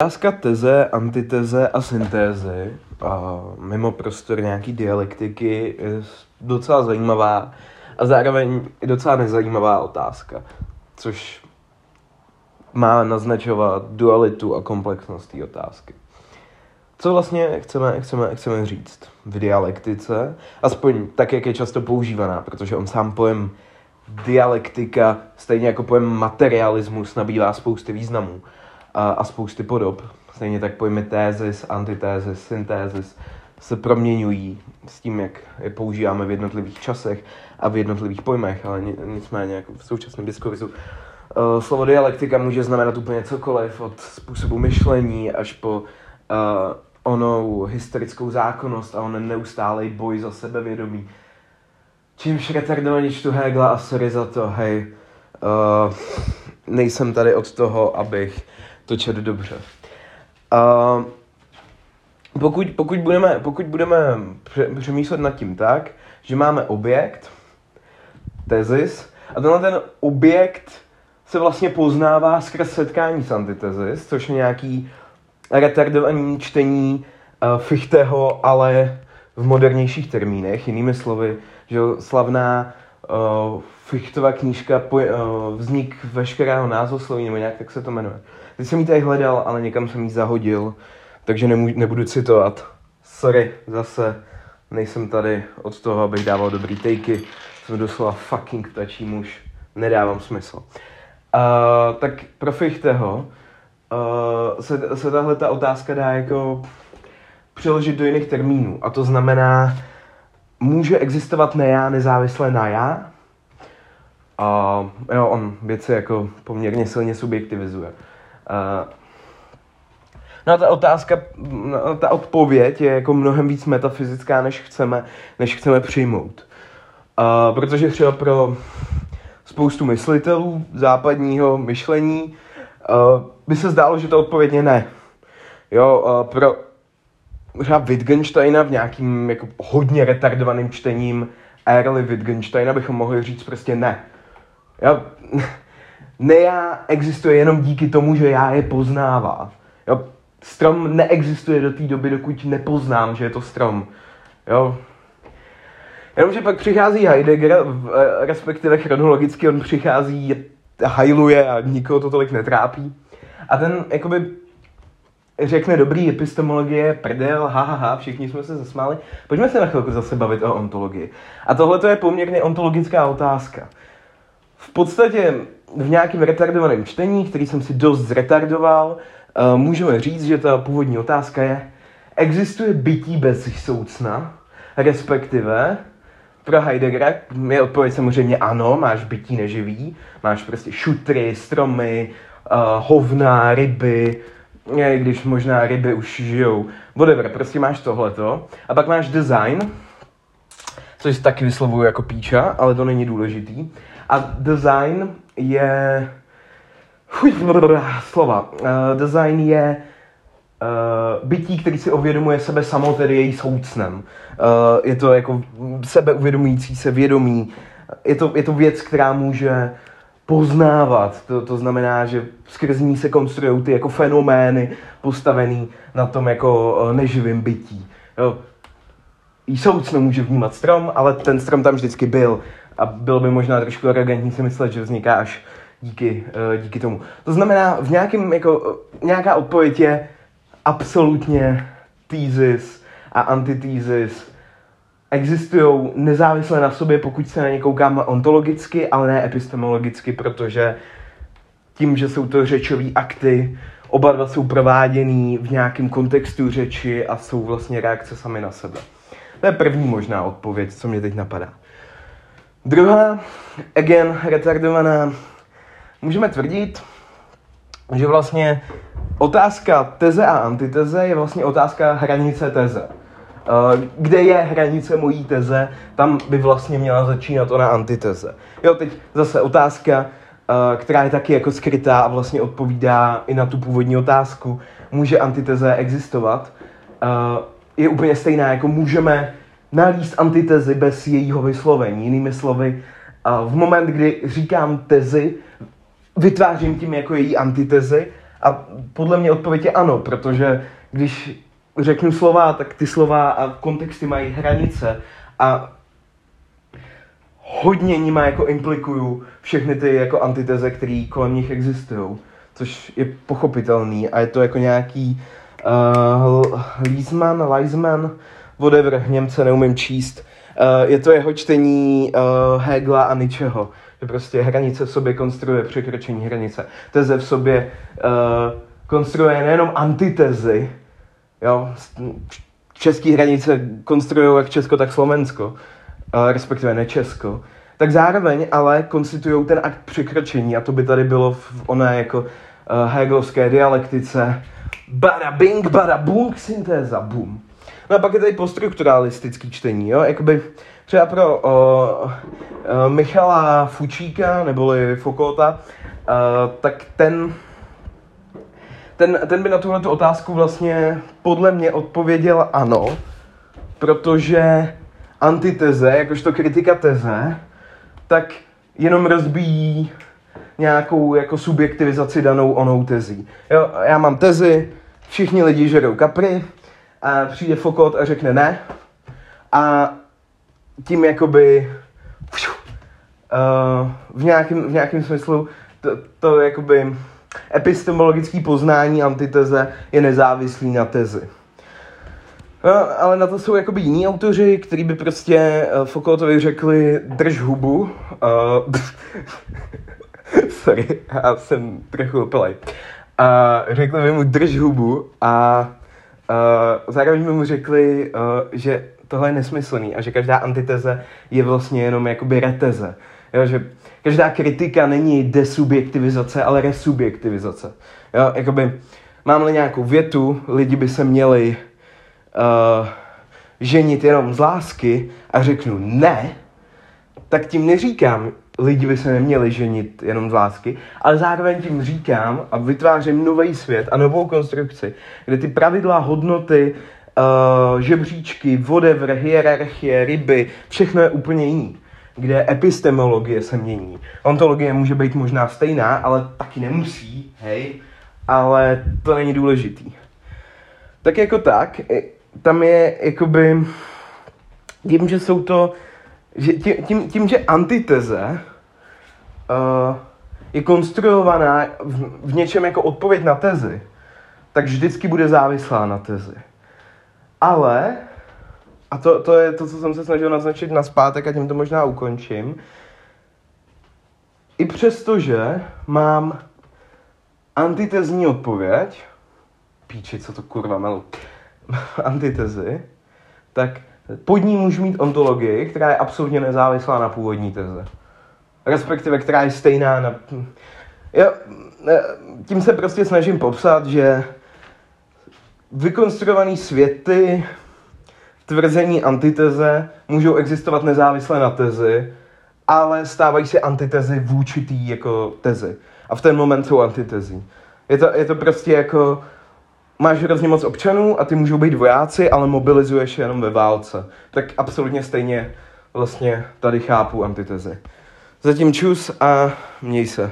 Otázka teze, antiteze a syntézy a mimo prostor nějaký dialektiky je docela zajímavá a zároveň i docela nezajímavá otázka, což má naznačovat dualitu a komplexnost té otázky. Co vlastně chceme, chceme, chceme říct v dialektice, aspoň tak, jak je často používaná, protože on sám pojem dialektika, stejně jako pojem materialismus, nabývá spousty významů a, a spousty podob. Stejně tak pojmy tézis, antitézis, syntézis se proměňují s tím, jak je používáme v jednotlivých časech a v jednotlivých pojmech, ale nicméně jako v současném diskurzu. Uh, slovo dialektika může znamenat úplně cokoliv, od způsobu myšlení až po uh, onou historickou zákonnost a on neustálej boj za sebevědomí. Čímž retardovaně čtu Hegla a sorry za to, hej, uh, nejsem tady od toho, abych to četl dobře. Uh, pokud, pokud, budeme, pokud budeme přemýšlet nad tím tak, že máme objekt, tezis, a tenhle ten objekt se vlastně poznává skrz setkání s antitezis, což je nějaký retardovaný čtení uh, Fichteho, ale v modernějších termínech, jinými slovy, že slavná uh, Fichtova knížka po, uh, Vznik veškerého názvosloví, nebo nějak tak se to jmenuje. Teď jsem ji tady hledal, ale někam jsem ji zahodil, takže nemů- nebudu citovat. Sorry, zase nejsem tady od toho, abych dával dobrý takey. Jsem doslova fucking ptačí muž. Nedávám smysl. Uh, tak pro Fichteho uh, se, se tahle ta otázka dá jako přeložit do jiných termínů. A to znamená, může existovat ne já nezávisle na já? A jo, on věci jako poměrně silně subjektivizuje. Uh, no ta otázka, no, ta odpověď je jako mnohem víc metafyzická, než chceme, než chceme přijmout. Uh, protože třeba pro spoustu myslitelů západního myšlení uh, by se zdálo, že to odpovědně ne. Jo, uh, pro třeba Wittgensteina v nějakým jako hodně retardovaným čtením Early Wittgensteina bychom mohli říct prostě ne. Jo, ne já existuje jenom díky tomu, že já je poznává. Jo, strom neexistuje do té doby, dokud nepoznám, že je to strom. Jo, Jenomže pak přichází Heidegger, eh, respektive chronologicky on přichází, hajluje a nikoho to tolik netrápí. A ten jakoby řekne dobrý epistemologie, prdel, ha, ha, ha, všichni jsme se zasmáli. Pojďme se na chvilku zase bavit o ontologii. A tohle to je poměrně ontologická otázka. V podstatě v nějakém retardovaném čtení, který jsem si dost zretardoval, uh, můžeme říct, že ta původní otázka je, existuje bytí bez soucna, respektive pro Heideggera je odpověď samozřejmě ano, máš bytí neživý, máš prostě šutry, stromy, uh, hovna, ryby, když možná ryby už žijou, whatever, prostě máš tohleto. A pak máš design, což taky vyslovuju jako píča, ale to není důležitý. A design je... slova. Uh, design je uh, bytí, který si uvědomuje sebe samo, tedy její soucnem. Uh, je to jako sebeuvědomující se vědomí. Je to, je to věc, která může poznávat. To, to znamená, že skrz ní se konstruují ty jako fenomény postavený na tom jako uh, neživým bytí. Jo. Jí soucno může vnímat strom, ale ten strom tam vždycky byl. A bylo by možná trošku arrogantní si myslet, že vzniká až díky, uh, díky tomu. To znamená, v nějakým, jako, nějaká odpověď je, absolutně thesis a antithízis existují nezávisle na sobě, pokud se na ně koukáme ontologicky, ale ne epistemologicky, protože tím, že jsou to řečové akty, oba dva jsou prováděný v nějakém kontextu řeči a jsou vlastně reakce sami na sebe. To je první možná odpověď, co mě teď napadá. Druhá, again, retardovaná, můžeme tvrdit, že vlastně otázka teze a antiteze je vlastně otázka hranice teze. Eh, kde je hranice mojí teze, tam by vlastně měla začínat ona antiteze. Jo, teď zase otázka, eh, která je taky jako skrytá a vlastně odpovídá i na tu původní otázku, může antiteze existovat, eh, je úplně stejná, jako můžeme nalíst antitezi bez jejího vyslovení. Jinými slovy, v moment, kdy říkám tezi, vytvářím tím jako její antitezi A podle mě odpověď je ano, protože když řeknu slova, tak ty slova a kontexty mají hranice a hodně nima jako implikuju všechny ty jako antiteze, které kolem nich existují, což je pochopitelný a je to jako nějaký uh, Liesman, Leisman, whatever, Němce neumím číst. Uh, je to jeho čtení uh, Hegla a ničeho. Že prostě hranice v sobě konstruuje překročení hranice. Teze v sobě uh, konstruuje nejenom antitezy, jo, český hranice konstruují jak Česko, tak Slovensko, respektive ne Česko, tak zároveň ale konstituují ten akt překročení a to by tady bylo v oné jako uh, hegelovské dialektice bada bing, bada bung, syntéza, boom. No a pak je tady poststrukturalistický čtení, jo, jakoby třeba pro uh, uh, Michala Fučíka, neboli Fokota, uh, tak ten, ten, ten by na tuhle otázku vlastně podle mě odpověděl ano, protože antiteze, jakožto kritika teze, tak jenom rozbíjí nějakou jako subjektivizaci danou onou tezí. Jo, já mám tezi, všichni lidi žerou kapry, a přijde Fokot a řekne ne. A tím jakoby uh, v, nějakém, v nějakém smyslu to, to jakoby epistemologické poznání antiteze je nezávislý na tezi. No, ale na to jsou jakoby jiní autoři, kteří by prostě uh, Foucaultovi řekli drž hubu. Uh, sorry, já jsem trochu opilej. A řekli by mu drž hubu a uh, zároveň by mu řekli, uh, že tohle je nesmyslný a že každá antiteze je vlastně jenom jakoby reteze. Jo, že každá kritika není desubjektivizace, ale resubjektivizace. Jo, jakoby mám-li nějakou větu, lidi by se měli uh, ženit jenom z lásky a řeknu ne, tak tím neříkám, lidi by se neměli ženit jenom z lásky, ale zároveň tím říkám a vytvářím nový svět a novou konstrukci, kde ty pravidla, hodnoty, uh, žebříčky, whatever, hierarchie, ryby, všechno je úplně jiný. Kde epistemologie se mění. Ontologie může být možná stejná, ale taky nemusí, hej, ale to není důležitý. Tak jako tak, tam je jakoby, tím, že jsou to, že tím, tím, tím že antiteze uh, je konstruovaná v, v něčem jako odpověď na tezi, tak vždycky bude závislá na tezi. Ale, a to, to je to, co jsem se snažil naznačit na zpátek a tím to možná ukončím, i přesto, že mám antitezní odpověď, píči, co to kurva melu, antitezi, tak pod ní můžu mít ontologii, která je absolutně nezávislá na původní teze. Respektive která je stejná na... Já, tím se prostě snažím popsat, že vykonstruované světy, tvrzení antiteze můžou existovat nezávisle na tezi, ale stávají se antitezy v určitý jako tezi. A v ten moment jsou antitezí. Je to, je to prostě jako, máš hrozně moc občanů a ty můžou být vojáci, ale mobilizuješ je jenom ve válce. Tak absolutně stejně vlastně tady chápu antitezi. Zatím čus a měj se.